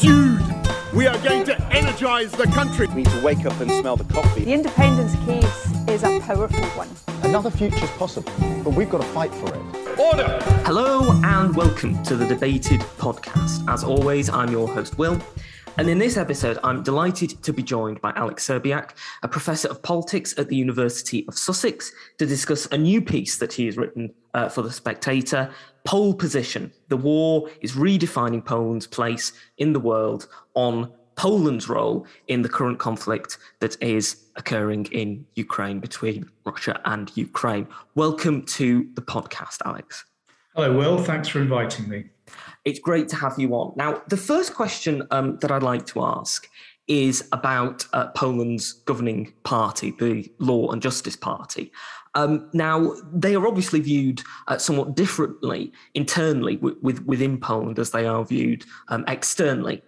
Dude, we are going to energize the country. We need to wake up and smell the coffee. The independence case is a powerful one. Another future is possible, but we've got to fight for it. Order! Hello and welcome to the Debated podcast. As always, I'm your host, Will. And in this episode, I'm delighted to be joined by Alex Szczerbiak, a professor of politics at the University of Sussex, to discuss a new piece that he has written uh, for The Spectator Pole Position. The war is redefining Poland's place in the world on Poland's role in the current conflict that is occurring in Ukraine between Russia and Ukraine. Welcome to the podcast, Alex. Hello, Will. Thanks for inviting me. It's great to have you on. Now, the first question um, that I'd like to ask is about uh, Poland's governing party, the Law and Justice Party. Um, now, they are obviously viewed uh, somewhat differently internally w- with, within Poland as they are viewed um, externally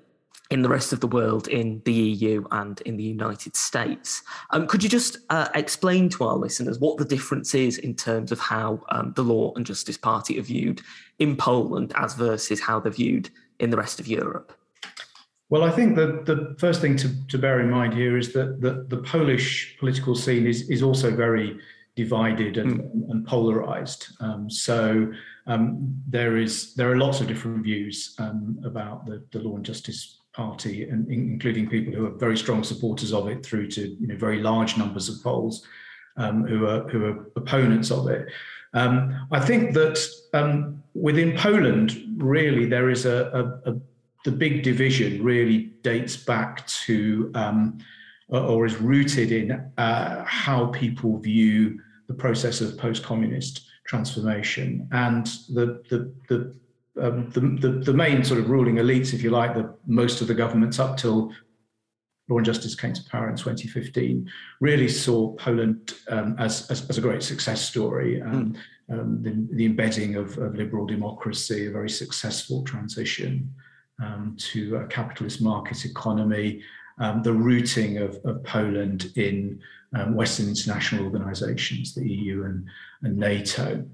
in the rest of the world, in the EU and in the United States. Um, could you just uh, explain to our listeners what the difference is in terms of how um, the Law and Justice Party are viewed in Poland as versus how they're viewed in the rest of Europe? Well, I think that the first thing to, to bear in mind here is that the, the Polish political scene is, is also very divided and, mm. and polarized. Um, so um, there is there are lots of different views um, about the, the Law and Justice Party, and including people who are very strong supporters of it, through to you know very large numbers of Poles um, who are who are opponents of it. Um, I think that um, within Poland, really, there is a, a, a, the big division really dates back to um, or is rooted in uh, how people view the process of post-communist transformation and the the the, um, the, the, the main sort of ruling elites, if you like, the most of the governments up till Law and Justice came to power in 2015, really saw Poland um, as, as, as a great success story. Um, mm. um, the, the, embedding of, of, liberal democracy, a very successful transition um, to a capitalist market economy, um, the rooting of, of Poland in um, Western international organizations, the EU and, and NATO.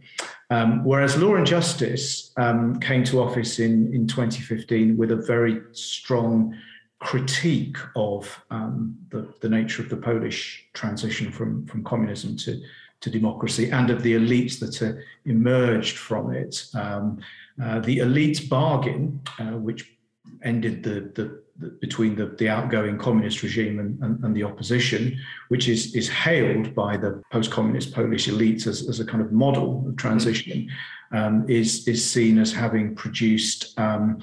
Um, whereas Law and Justice um, came to office in, in 2015 with a very strong critique of um, the, the nature of the Polish transition from, from communism to, to democracy and of the elites that emerged from it. Um, uh, the elite bargain, uh, which ended the, the between the, the outgoing communist regime and, and, and, the opposition, which is, is hailed by the post communist Polish elites as, as a kind of model of transition, um, is, is seen as having produced um,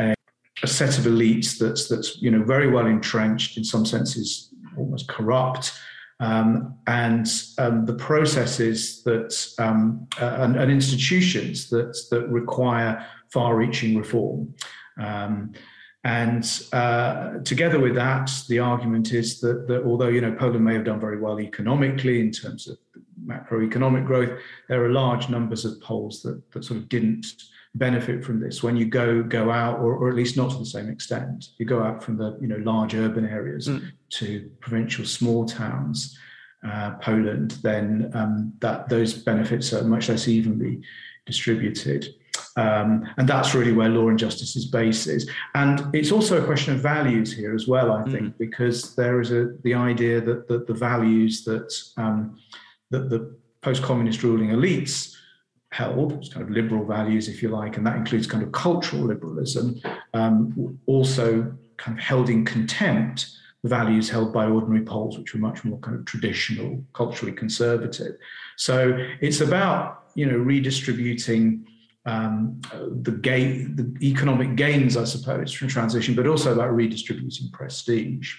a, a, set of elites that's, that's you know, very well entrenched, in some senses almost corrupt. Um, and um, the processes that um, uh, and, and, institutions that that require far-reaching reform. Um, and uh, together with that, the argument is that, that although you know Poland may have done very well economically in terms of macroeconomic growth, there are large numbers of Poles that, that sort of didn't benefit from this. When you go go out, or, or at least not to the same extent, you go out from the you know large urban areas mm. to provincial small towns, uh, Poland, then um, that those benefits are much less evenly distributed. Um, and that's really where law and justice is based is. And it's also a question of values here as well, I think, mm. because there is a the idea that, that the values that um, that the post-communist ruling elites held, kind of liberal values, if you like, and that includes kind of cultural liberalism, um, also kind of held in contempt the values held by ordinary Poles, which were much more kind of traditional, culturally conservative. So it's about you know redistributing um, the gain, the economic gains, I suppose, from transition, but also about redistributing prestige.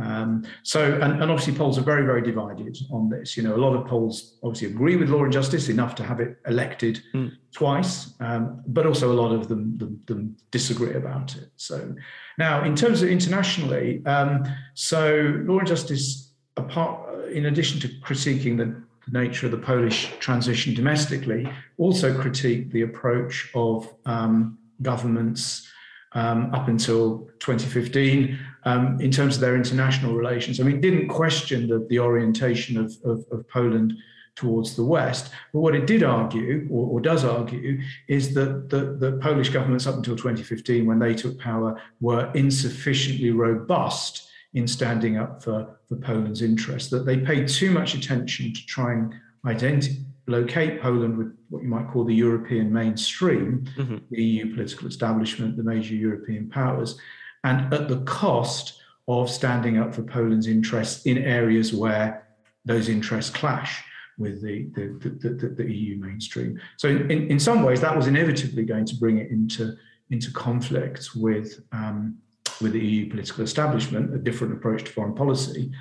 Um, so, and, and, obviously, Poles are very, very divided on this. You know, a lot of Poles obviously agree with law and justice enough to have it elected mm. twice, um, but also a lot of them, them, them, disagree about it. So, now in terms of internationally, um, so law and justice, apart in addition to critiquing the the nature of the Polish transition domestically, also critiqued the approach of um, governments um, up until 2015 um, in terms of their international relations. I mean, didn't question the, the orientation of, of, of, Poland towards the West. But what it did argue, or, or does argue, is that the, the Polish governments up until 2015, when they took power, were insufficiently robust in standing up for, for Poland's interests, that they paid too much attention to try and identify locate Poland with what you might call the European mainstream, mm-hmm. the EU political establishment, the major European powers, and at the cost of standing up for Poland's interests in areas where those interests clash with the, the, the, the, the EU mainstream. So, in, in some ways, that was inevitably going to bring it into, into conflict with, um, with the EU political establishment, a different approach to foreign policy.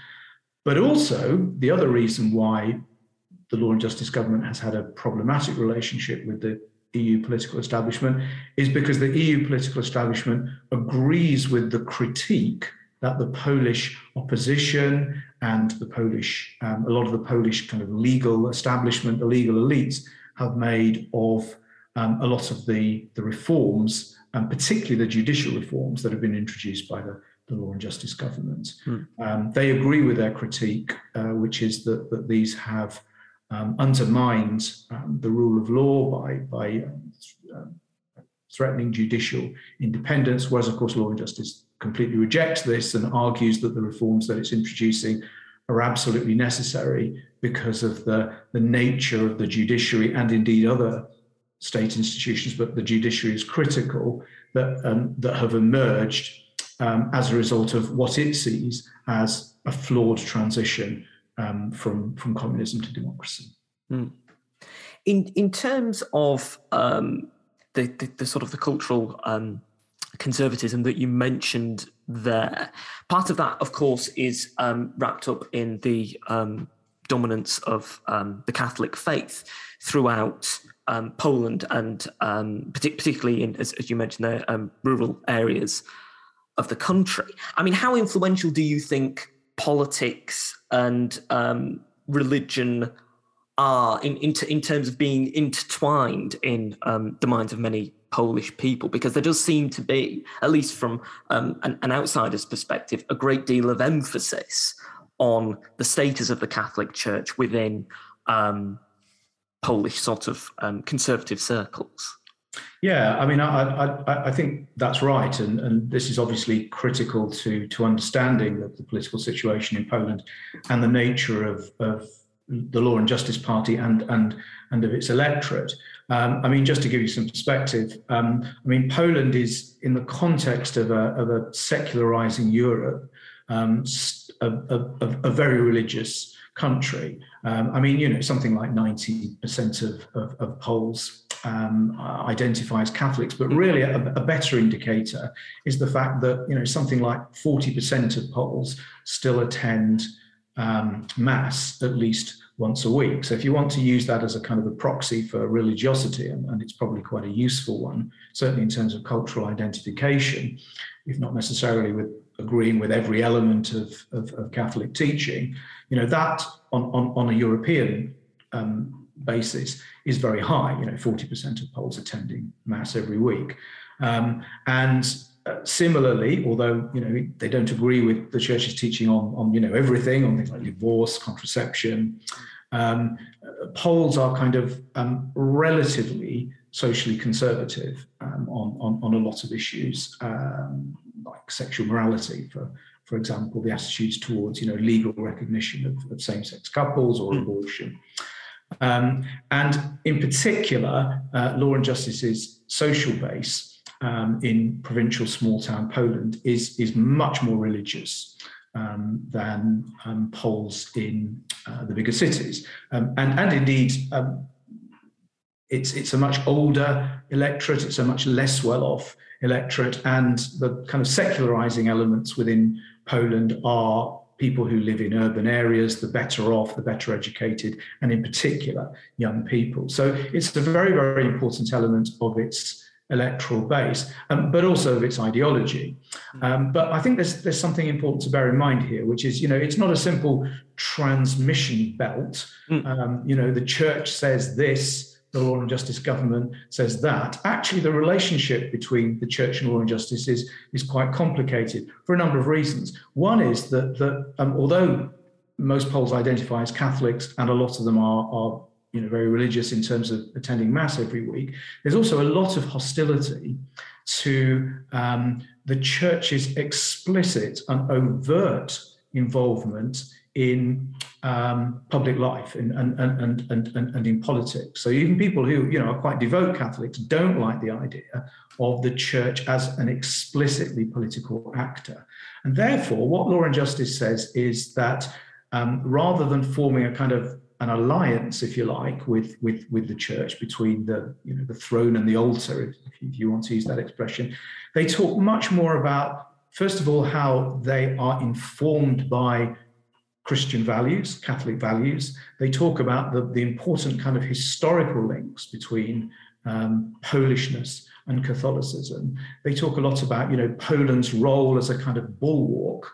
But also, the other reason why the Law and Justice government has had a problematic relationship with the EU political establishment is because the EU political establishment agrees with the critique that the Polish opposition and the Polish, um, a lot of the Polish kind of legal establishment, the legal elites have made of um, a lot of the, the reforms, and particularly the judicial reforms that have been introduced by the, the Law and Justice government. Hmm. Um, they agree with their critique, uh, which is that, that these have um, undermined um, the rule of law by, by um, threatening judicial independence, whereas, of course, Law and Justice completely rejects this and argues that the reforms that it's introducing are absolutely necessary because of the, the nature of the judiciary and indeed other state institutions, but the judiciary is critical that, um, that have emerged um, as a result of what it sees as a flawed transition um, from from communism to democracy. Mm. In in terms of um, the, the, the sort of the cultural um, conservatism that you mentioned there, part of that, of course, is um, wrapped up in the um, dominance of um, the Catholic faith throughout. Poland and particularly in, as, as, you mentioned, the rural areas of the country. I mean, how influential do you think politics and um, religion are in, in, in, terms of being intertwined in um, the minds of many Polish people, because there does seem to be, at least from um, an, an, outsider's perspective, a great deal of emphasis on the status of the Catholic Church within um, Polish sort of um, conservative circles. Yeah, I mean, I, I, I, think that's right, and, and this is obviously critical to to understanding of the political situation in Poland and the nature of, of the Law and Justice Party and and and of its electorate. Um, I mean, just to give you some perspective, um, I mean, Poland is in the context of a of a secularizing Europe, um, a, a, a very religious country. Um, I mean, you know, something like 90% of, of, of Poles um, identify as Catholics, but really a, a, better indicator is the fact that, you know, something like 40% of Poles still attend um, Mass at least once a week. So if you want to use that as a kind of a proxy for religiosity, and, and it's probably quite a useful one, certainly in terms of cultural identification, if not necessarily with agreeing with every element of, of, of Catholic teaching, you know, that on, on, on a European um, basis is very high, you know, 40% of Poles attending Mass every week. Um, and uh, similarly, although you know they don't agree with the church's teaching on, on you know everything on things like divorce, contraception, um, Poles are kind of um, relatively socially conservative um, on, on, on a lot of issues um, like sexual morality, for for example, the attitudes towards you know legal recognition of, of same-sex couples or mm. abortion. Um, and in particular, uh, Law and Justice's social base um, in provincial small town Poland is, is much more religious um, than um, Poles in uh, the bigger cities. Um, and, and indeed, um, it's, it's a much older electorate, it's a much less well off electorate, and the kind of secularizing elements within Poland are people who live in urban areas, the better off, the better educated, and in particular, young people. So it's a very, very important element of its electoral base, um, but also of its ideology. Um, but I think there's there's something important to bear in mind here, which is you know it's not a simple transmission belt. Mm. Um, you know the church says this, the Law and Justice government says that. Actually, the relationship between the church and law and justice is, is quite complicated for a number of reasons. One is that, that um, although most Poles identify as Catholics, and a lot of them are, are you know, very religious in terms of attending mass every week. There's also a lot of hostility to um, the church's explicit and overt involvement in um, public life and, and, and, and, and, and in politics. So even people who you know are quite devout Catholics don't like the idea of the church as an explicitly political actor. And therefore, what Law and Justice says is that um, rather than forming a kind of an alliance, if you like, with, with, with the church between the, you know, the throne and the altar, if, if you want to use that expression, they talk much more about, first of all, how they are informed by Christian values, Catholic values. They talk about the, the important kind of historical links between um, Polishness and Catholicism. They talk a lot about, you know, Poland's role as a kind of bulwark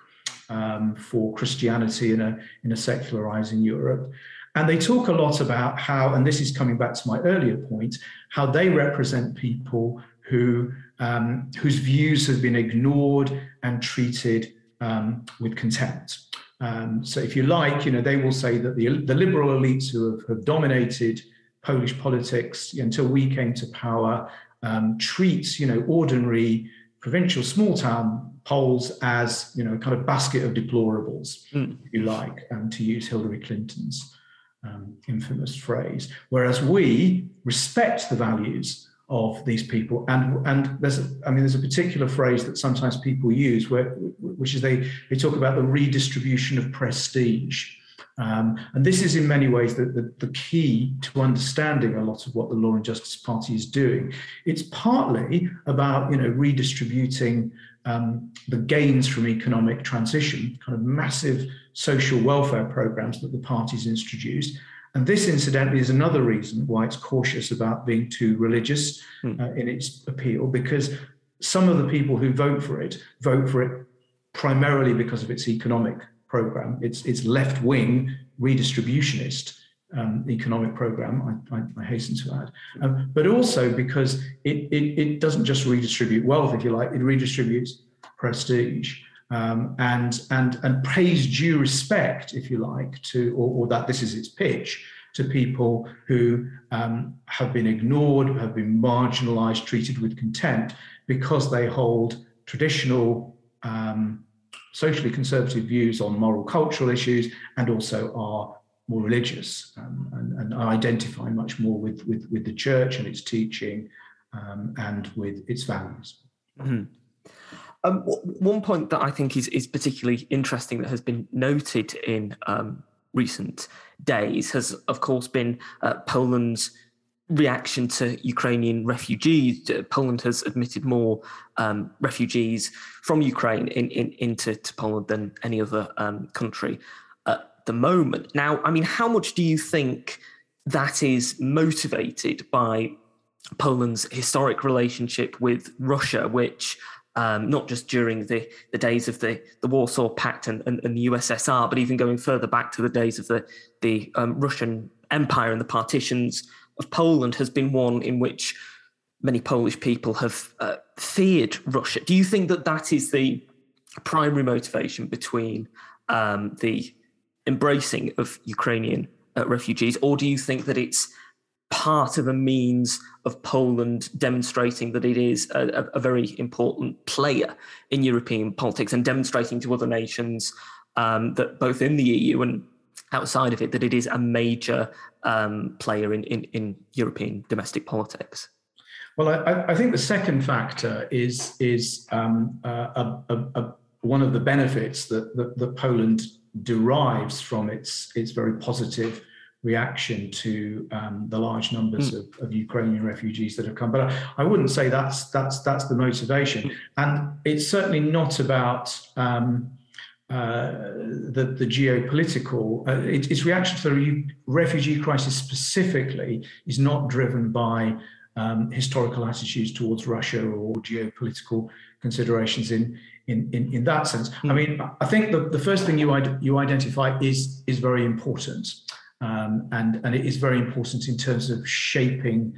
um, for Christianity in a in a secularizing Europe. And they talk a lot about how, and this is coming back to my earlier point, how they represent people who um, whose views have been ignored and treated um, with contempt. Um, so, if you like, you know, they will say that the, the liberal elites who have, have dominated Polish politics until we came to power um, treats, you know, ordinary provincial small town Poles as, you know, kind of basket of deplorables, mm. if you like, um, to use Hillary Clinton's um, infamous phrase. Whereas we respect the values of these people. And and there's a, I mean there's a particular phrase that sometimes people use where which is they they talk about the redistribution of prestige. Um, and this is in many ways the, the, the, key to understanding a lot of what the Law and Justice Party is doing. It's partly about you know redistributing um, the gains from economic transition, kind of massive social welfare programs that the party's introduced, and this, incidentally, is another reason why it's cautious about being too religious mm. uh, in its appeal, because some of the people who vote for it vote for it primarily because of its economic program, its, its left wing redistributionist um, economic program, I, I, I, hasten to add, um, but also because it, it, it doesn't just redistribute wealth, if you like, it redistributes prestige um, and and and pays due respect, if you like, to or, or that this is its pitch to people who um, have been ignored, have been marginalised, treated with contempt because they hold traditional. Um, socially conservative views on moral cultural issues and also are more religious um, and, and, identify much more with, with, with the church and its teaching um, and with its values. Mm-hmm. Um, one point that I think is, is particularly interesting that has been noted in um, recent days has, of course, been uh, Poland's reaction to Ukrainian refugees. Uh, Poland has admitted more um, refugees from Ukraine in, in, into Poland than any other um, country at the moment. Now, I mean, how much do you think that is motivated by Poland's historic relationship with Russia, which um, not just during the, the days of the, the Warsaw Pact and, and, and, the USSR, but even going further back to the days of the, the um, Russian Empire and the partitions of Poland, has been one in which many Polish people have uh, feared Russia. Do you think that that is the primary motivation between um, the embracing of Ukrainian uh, refugees, or do you think that it's part of a means of Poland demonstrating that it is a, a, very important player in European politics and demonstrating to other nations um, that both in the EU and outside of it that it is a major um, player in, in, in, European domestic politics. Well, I, I, think the second factor is is um, uh, a, one of the benefits that, that, that Poland derives from its its very positive reaction to um, the large numbers mm. of, of, Ukrainian refugees that have come. But I, I, wouldn't say that's that's that's the motivation, and it's certainly not about. Um, uh, the, the geopolitical, uh, it, its reaction to the refugee crisis specifically is not driven by um, historical attitudes towards Russia or geopolitical considerations in in in, in that sense. Mm. I mean, I think the, the first thing you you identify is is very important. Um, and, and it is very important in terms of shaping.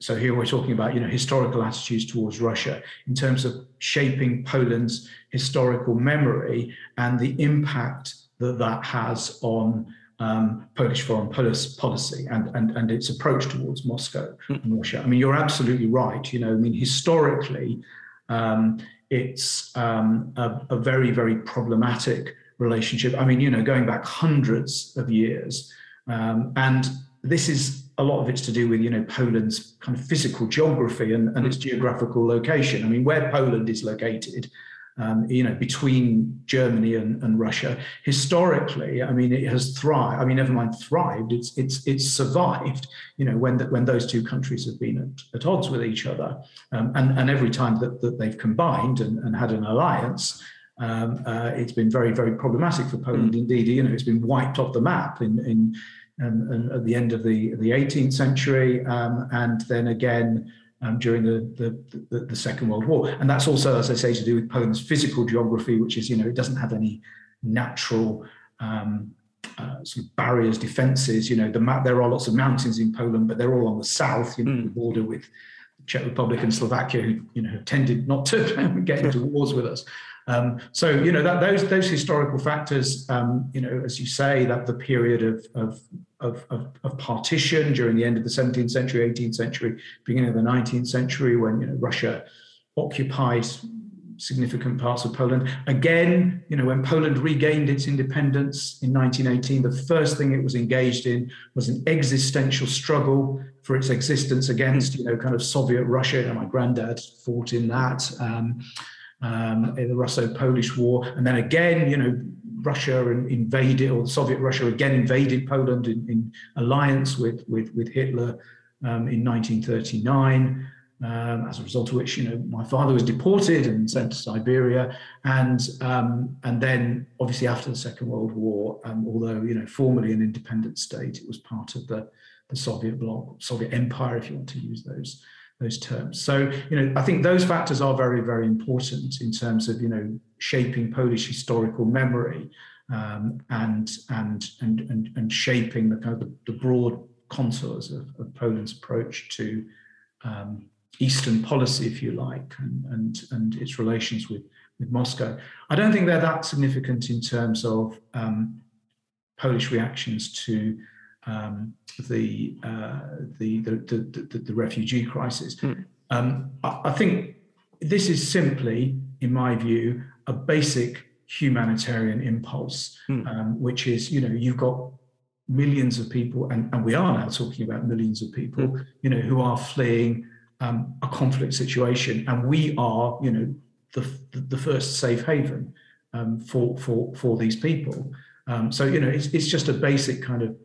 So here we're talking about, you know, historical attitudes towards Russia in terms of shaping Poland's historical memory and the impact that that has on um, Polish foreign policy and, and, and its approach towards Moscow and Russia. I mean, you're absolutely right. You know, I mean, historically, um, it's um, a, a, very, very problematic relationship. I mean, you know, going back hundreds of years. Um, and this is a lot of it's to do with, you know, Poland's kind of physical geography and, and its geographical location. I mean, where Poland is located um, you know, between Germany and, and, Russia. Historically, I mean, it has thrived. I mean, never mind thrived. It's it's it's survived. You know, when the, when those two countries have been at, at odds with each other, um, and and every time that, that they've combined and, and had an alliance. Um, uh, it's been very, very problematic for Poland. Mm. Indeed, you know, it's been wiped off the map in, in and, and at the end of the the 18th century, um, and then again um, during the, the, the, Second World War. And that's also, as I say, to do with Poland's physical geography, which is, you know, it doesn't have any natural um, uh, sort of barriers, defenses. You know, the map, there are lots of mountains in Poland, but they're all on the south, you know, mm. the border with the Czech Republic and Slovakia, who, you know, have tended not to get into wars with us. Um, so you know that those those historical factors, um, you know, as you say, that the period of, of of, of, of, partition during the end of the 17th century, 18th century, beginning of the 19th century, when you know Russia occupied significant parts of Poland. Again, you know, when Poland regained its independence in 1918, the first thing it was engaged in was an existential struggle for its existence against, you know, kind of Soviet Russia. And my granddad fought in that. Um, um, in the Russo-Polish War, and then again, you know, Russia invaded, or Soviet Russia again invaded Poland in, in alliance with with, with Hitler um, in 1939. Um, as a result of which, you know, my father was deported and sent to Siberia, and um, and then obviously after the Second World War, um, although you know formally an independent state, it was part of the the Soviet bloc, Soviet Empire, if you want to use those those terms. So, you know, I think those factors are very, very important in terms of, you know, shaping Polish historical memory um, and, and, and, and, and shaping the kind of the, broad contours of, of, Poland's approach to um, Eastern policy, if you like, and, and, and its relations with, with Moscow. I don't think they're that significant in terms of um, Polish reactions to um, the, uh, the, the, the, the, refugee crisis. Mm. Um, I, I, think this is simply, in my view, a basic humanitarian impulse, mm. um, which is, you know, you've got millions of people, and, and we are now talking about millions of people, mm. you know, who are fleeing um, a conflict situation, and we are, you know, the, the first safe haven um, for, for, for these people. Um, so, you know, it's, it's just a basic kind of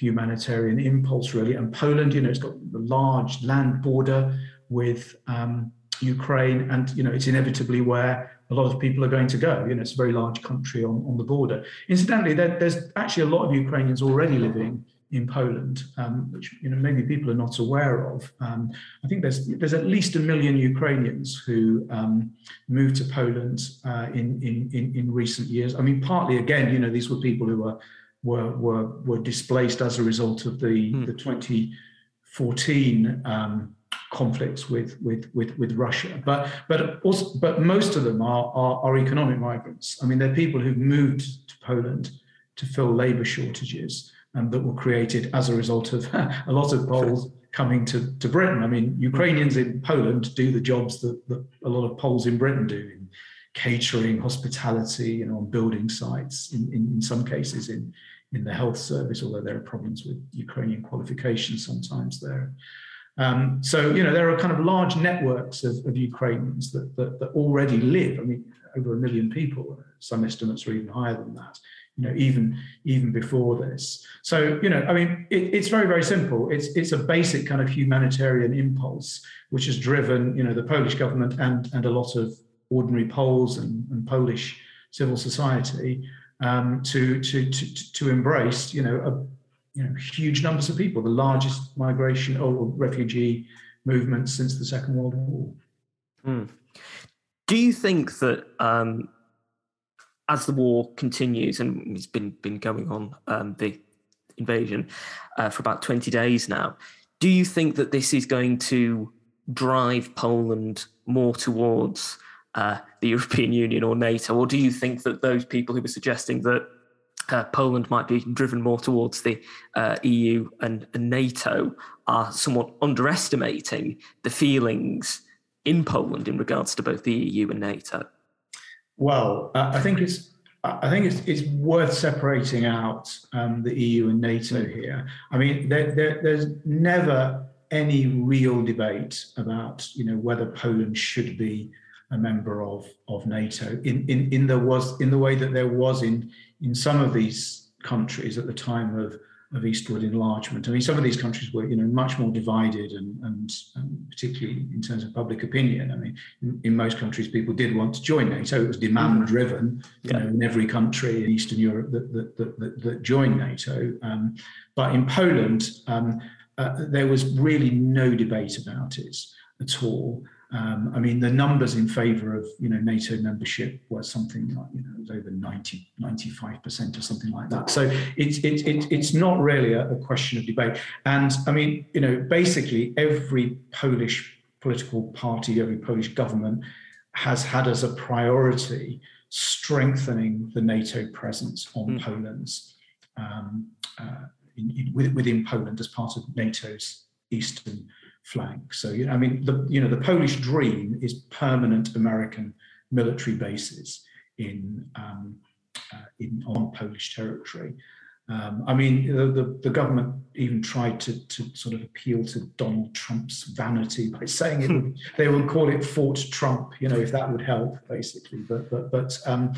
humanitarian impulse, really. And Poland, you know, it's got a large land border with um, Ukraine, and you know, it's inevitably where a lot of people are going to go. You know, it's a very large country on, on the border. Incidentally, there, there's actually a lot of Ukrainians already living in Poland, um, which you know maybe people are not aware of. Um, I think there's there's at least a million Ukrainians who um, moved to Poland uh, in, in in in recent years. I mean, partly again, you know, these were people who were were were, were displaced as a result of the mm. the 2014 um, conflicts with, with with with Russia. But but also but most of them are, are, are economic migrants. I mean, they're people who've moved to Poland to fill labour shortages um, that were created as a result of a lot of Poles coming to, to Britain. I mean, Ukrainians in Poland do the jobs that, that a lot of Poles in Britain do in catering, hospitality, you know, on building sites, in, in, in some cases in, in the health service, although there are problems with Ukrainian qualifications sometimes there. Um, so, you know, there are kind of large networks of, of Ukrainians that, that, that, already live. I mean, over a million people, some estimates are even higher than that, you know, even, even before this. So, you know, I mean, it, it's very, very simple. It's, it's a basic kind of humanitarian impulse, which has driven, you know, the Polish government and, and a lot of ordinary Poles and, and Polish civil society um, to, to, to, to embrace, you know, a, you know, huge numbers of people, the largest migration or refugee movement since the Second World War. Mm. Do you think that um, as the war continues, and it's been been going on um, the invasion uh, for about twenty days now, do you think that this is going to drive Poland more towards uh, the European Union or NATO? Or do you think that those people who were suggesting that uh, Poland might be driven more towards the uh, EU and, and, NATO are somewhat underestimating the feelings in Poland in regards to both the EU and NATO. Well, uh, I think it's I think it's, it's worth separating out um, the EU and NATO here. I mean, there, there, there's never any real debate about you know whether Poland should be a member of of NATO in in in there was in the way that there was in in some of these countries at the time of of eastward enlargement. I mean, some of these countries were, you know, much more divided, and, and, and particularly in terms of public opinion. I mean, in, in, most countries, people did want to join NATO. It was demand-driven, you know, in every country in Eastern Europe that that, that, that, that joined NATO. Um, but in Poland, um, uh, there was really no debate about it at all. Um, I mean, the numbers in favour of you know NATO membership were something like you know it was over 90, 95 percent or something like that. So it's it's it's not really a, a question of debate. And I mean, you know, basically every Polish political party, every Polish government has had as a priority strengthening the NATO presence on mm. Poland's um, uh, in, in, within Poland as part of NATO's eastern flank. So, you know, I mean, the, you know, the Polish dream is permanent American military bases in, um, uh, in on Polish territory. Um, I mean, the, the, the, government even tried to, to sort of appeal to Donald Trump's vanity by saying it they would call it Fort Trump, you know, if that would help, basically. But but but um,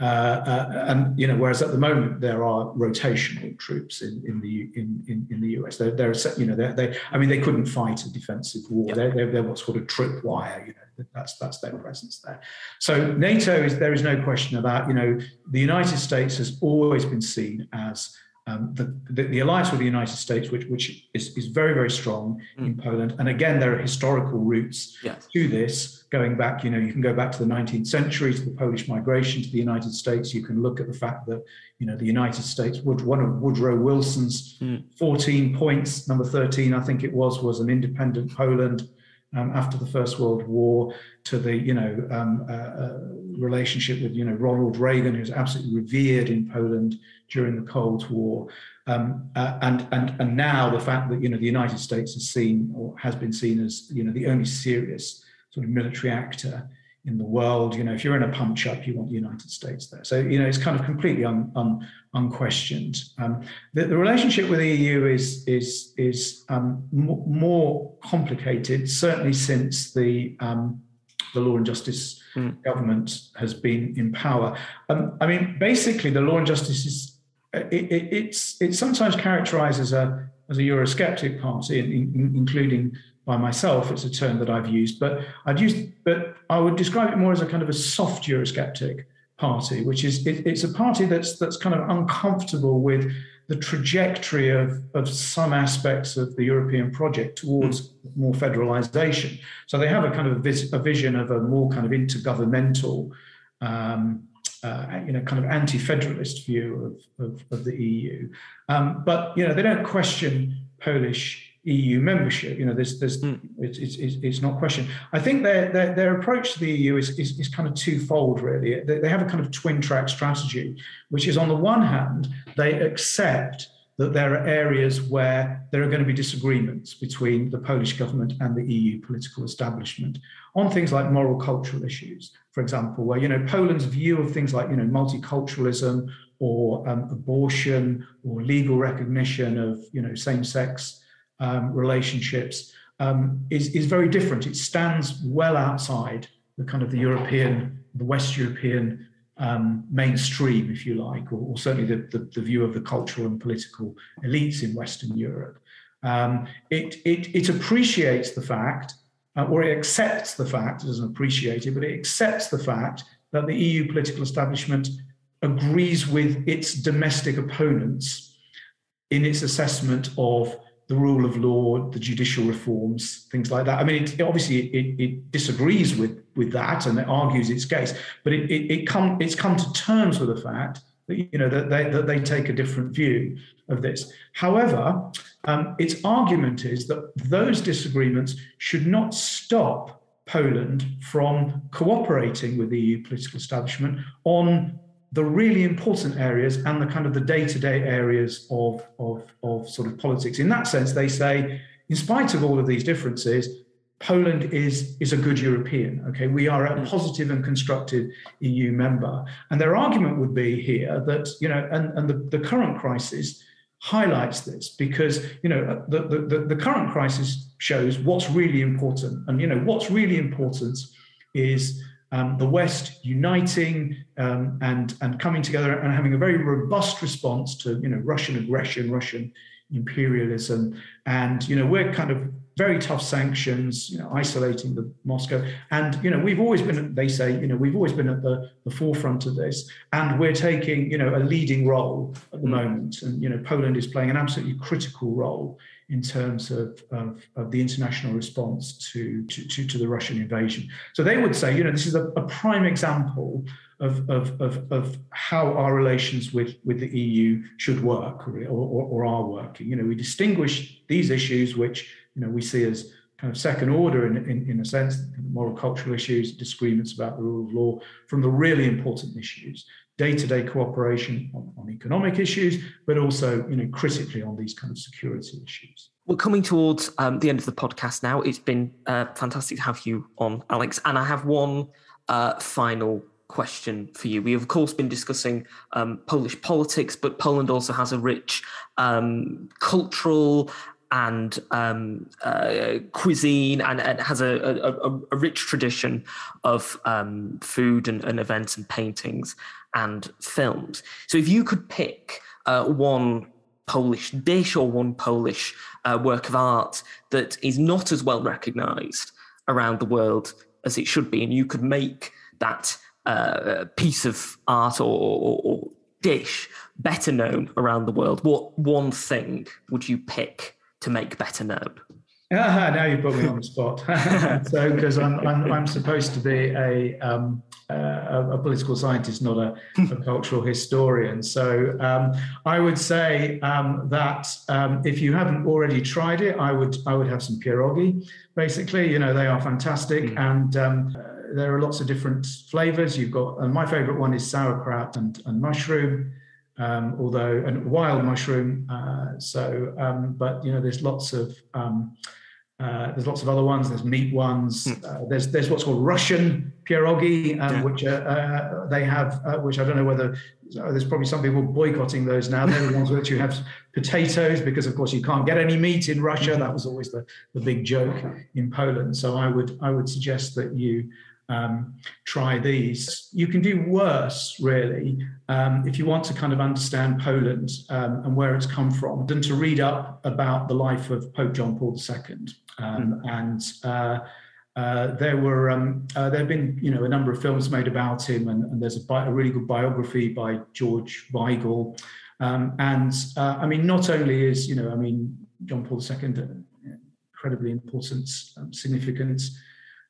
Uh, uh, and you know, whereas at the moment there are rotational troops in, in the in, in, in the US. They're, they're you know they're, they I mean they couldn't fight a defensive war. They're, they're, they're what's called a tripwire. You know that's that's their presence there. So NATO is there is no question about you know the United States has always been seen as um, the, the, the, alliance with the United States, which, which is, is very, very strong mm. in Poland. And again, there are historical roots yes. to this going back, you know, you can go back to the 19th century, to the Polish migration to the United States. You can look at the fact that, you know, the United States, one of Woodrow Wilson's mm. 14 points, number 13, I think it was, was an independent Poland. Um, after the First World War, to the you know um, uh, uh, relationship with you know Ronald Reagan, who's absolutely revered in Poland during the Cold War, um, uh, and and and now the fact that you know the United States is seen or has been seen as you know the only serious sort of military actor in the world. You know, if you're in a punch up, you want the United States there. So you know, it's kind of completely un, un, unquestioned. Um, the, the, relationship with the EU is is is um, more complicated, certainly since the um, the Law and Justice mm. government has been in power. Um, I mean, basically, the Law and Justice is it, it, it's it's sometimes characterized as a as a Eurosceptic party, in, in, including by myself. It's a term that I've used, but I'd use but I would describe it more as a kind of a soft Eurosceptic party, which is it, it's a party that's that's kind of uncomfortable with the trajectory of, of some aspects of the European project towards more federalization. So they have a kind of a, vis, a vision of a more kind of intergovernmental um, uh, you know, kind of anti-federalist view of, of, of the EU. Um, but you know, they don't question Polish EU membership. You know, there's, there's, mm. it's, it's, it's not questioned. I think their, their, their approach to the EU is, is, is kind of twofold, really. They, they have a kind of twin track strategy, which is on the one hand, they accept that there are areas where there are going to be disagreements between the Polish government and the EU political establishment on things like moral cultural issues, for example, where you know Poland's view of things like you know multiculturalism or um, abortion or legal recognition of you know same-sex um, relationships um, is is very different. It stands well outside the kind of the European, the West European um, mainstream, if you like, or, or certainly the, the, the, view of the cultural and political elites in Western Europe. Um, it, it, it appreciates the fact, uh, or it accepts the fact, it doesn't appreciate it, but it accepts the fact that the EU political establishment agrees with its domestic opponents in its assessment of the rule of law, the judicial reforms, things like that. I mean, it, obviously, it, it, disagrees with with that and it argues its case, but it, it, it come it's come to terms with the fact that you know that they that they take a different view of this. However, um, its argument is that those disagreements should not stop Poland from cooperating with the EU political establishment on the really important areas and the kind of the day-to-day areas of, of, of sort of politics. In that sense, they say, in spite of all of these differences, Poland is, is a good European. Okay, we are a mm. positive and constructive EU member. And their argument would be here that, you know, and, and the, the current crisis highlights this because, you know, the, the, the current crisis shows what's really important. And, you know, what's really important is um, the West uniting um, and, and coming together and having a very robust response to, you know, Russian aggression, Russian imperialism. And, you know, we're kind of very tough sanctions, you know, isolating the Moscow. And, you know, we've always been, they say, you know, we've always been at the, the forefront of this. And we're taking, you know, a leading role at the mm. moment. And, you know, Poland is playing an absolutely critical role in terms of, of, of the international response to, to, to, to, the Russian invasion. So they would say, you know, this is a, a prime example of, of, of, of, how our relations with, with the EU should work or, or, or are working. You know, we distinguish these issues, which you know we see as kind of second order in, in, in a sense, moral cultural issues, disagreements about the rule of law, from the really important issues, day-to-day cooperation on, on economic issues, but also you know critically on these kind of security issues. We're coming towards um, the end of the podcast now. It's been uh, fantastic to have you on, Alex, and I have one uh, final question for you. We have, of course, been discussing um, Polish politics, but Poland also has a rich um, cultural and um, uh, cuisine and, and has a, a, a, rich tradition of um, food and, and, events and paintings and films. So if you could pick uh, one Polish dish or one Polish uh, work of art that is not as well recognized around the world as it should be, and you could make that uh, piece of art or, or, or dish better known around the world, what one thing would you pick to make better? Ah, now you put me on the spot. so, because I'm, I'm, I'm, supposed to be a, um, uh, a political scientist, not a, a cultural historian. So, um, I would say um, that um, if you haven't already tried it, I would I would have some pierogi. Basically, you know, they are fantastic, mm. and um, uh, there are lots of different flavors. You've got, and my favorite one is sauerkraut and, and mushroom um, although and wild mushroom. Uh, so, um, but you know, there's lots of um, uh, there's lots of other ones. There's meat ones. Hmm. Uh, there's there's what's called Russian pierogi, um, yeah. which uh, they have, uh, which I don't know whether there's probably some people boycotting those now. They're the ones which you have potatoes because, of course, you can't get any meat in Russia. That was always the, the big joke in Poland. So I would I would suggest that you um, try these. You can do worse, really, um, if you want to kind of understand Poland um, and where it's come from, than to read up about the life of Pope John Paul II. Mm. And uh, uh, there were um, uh, there have been you know a number of films made about him, and, and there's a, bi- a, really good biography by George Weigel. Um, and uh, I mean, not only is you know I mean John Paul II incredibly important, um, significant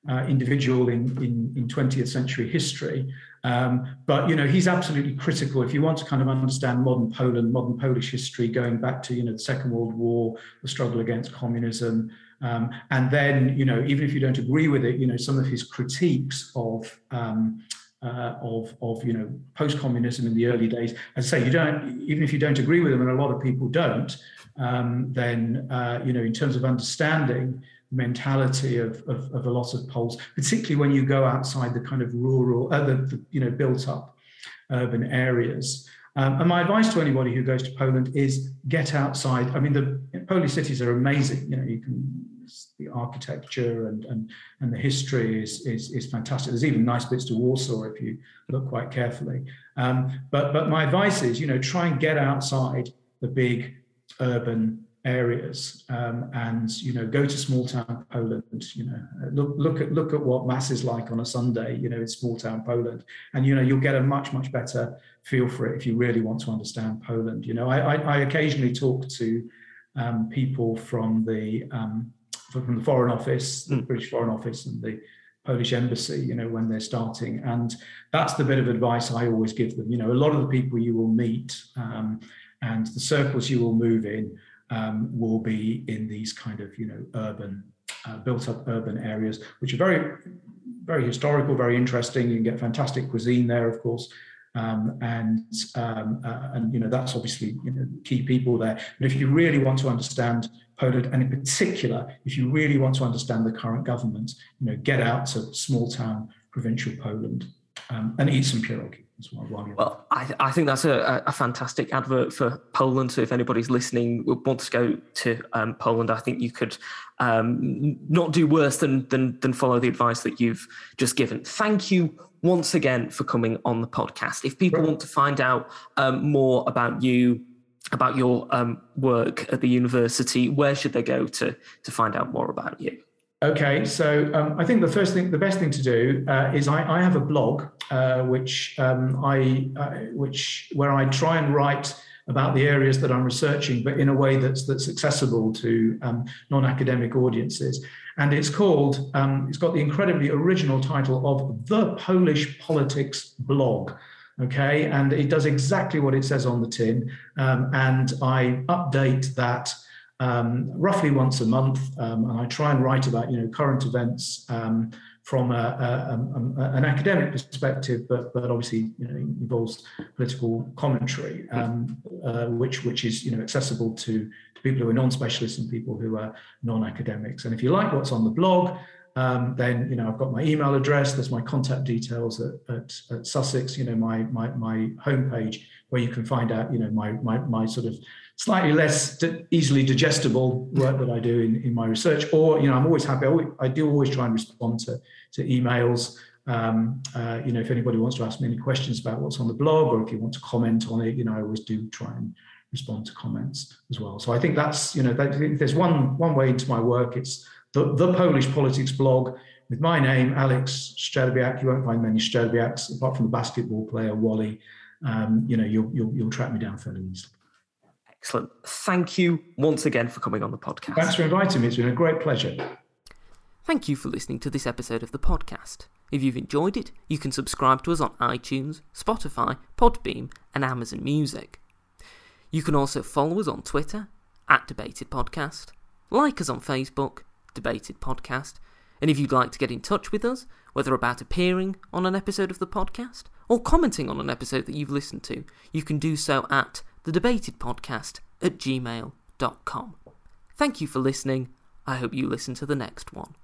uh, individual in, in, in 20th century history. Um, but you know he's absolutely critical if you want to kind of understand modern Poland, modern Polish history, going back to you know the Second World War, the struggle against communism, um, and then you know even if you don't agree with it, you know some of his critiques of um, uh, of of you know post-communism in the early days. As I say, you don't even if you don't agree with them, and a lot of people don't. Um, then uh, you know in terms of understanding mentality of, of, of, a lot of Poles, particularly when you go outside the kind of rural, uh, the, you know, built up urban areas. Um, and my advice to anybody who goes to Poland is get outside. I mean, the Polish cities are amazing. You know, you can the architecture and and, and the history is, is is fantastic. There's even nice bits to Warsaw if you look quite carefully. Um, but but my advice is, you know, try and get outside the big urban areas um, and you know go to small town Poland you know look look at look at what mass is like on a Sunday you know in small town Poland and you know you'll get a much much better feel for it if you really want to understand Poland you know I, I, I occasionally talk to um, people from the um, from the Foreign Office the mm. British Foreign Office and the Polish embassy, you know, when they're starting. And that's the bit of advice I always give them. You know, a lot of the people you will meet um, and the circles you will move in um, will be in these kind of you know urban uh, built up urban areas which are very very historical very interesting. You can get fantastic cuisine there of course. Um, and um, uh, and you know that's obviously you know key people there. But if you really want to understand Poland, and in particular, if you really want to understand the current government, you know, get out to small town provincial Poland um, and eat some pierogi well. While you're Well, I, I think that's a, a fantastic advert for Poland. So if anybody's listening wants to go to um, Poland, I think you could um, not do worse than, than than follow the advice that you've just given. Thank you once again for coming on the podcast. If people Right. want to find out um, more about you, about your um, work at the university, where should they go to to find out more about you? Okay, so um, I think the first thing, the best thing to do uh, is I, I have a blog uh, which um, I, uh, which where I try and write about the areas that I'm researching, but in a way that's that's accessible to um, non-academic audiences. And it's called, um, it's got the incredibly original title of the Polish Politics Blog. Okay, and it does exactly what it says on the tin, um, and I update that um, roughly once a month, um, and I try and write about you know current events um, from a, a, a- an academic perspective, but but obviously you know involves political commentary, um, uh, which which is you know accessible to, to people who are non-specialists and people who are non-academics. And if you like what's on the blog. Um, then you know I've got my email address. There's my contact details at, at, at Sussex. You know my my my homepage where you can find out you know my my my sort of slightly less easily digestible work that I do in, in my research. Or, you know, I'm always happy. I, always, I do always try and respond to, to emails. Um, uh, you know, if anybody wants to ask me any questions about what's on the blog or if you want to comment on it, you know, I always do try and respond to comments as well. So I think that's, you know, that, if there's one, one way into my work, it's the, the Polish politics blog with my name, Alex Szczerbiak. You won't find many Szczerbiaks apart from the basketball player, Wally. Um, you know, you'll, you'll, you'll track me down fairly easily. Excellent. Thank you once again for coming on the podcast. Thanks for inviting me. It's been a great pleasure. Thank you for listening to this episode of the podcast. If you've enjoyed it, you can subscribe to us on iTunes, Spotify, Podbean, and Amazon Music. You can also follow us on Twitter, at Debated Podcast, like us on Facebook, Debated Podcast, and if you'd like to get in touch with us, whether about appearing on an episode of the podcast or commenting on an episode that you've listened to, you can do so at thedebatedpodcast at gmail.com. Thank you for listening. I hope you listen to the next one.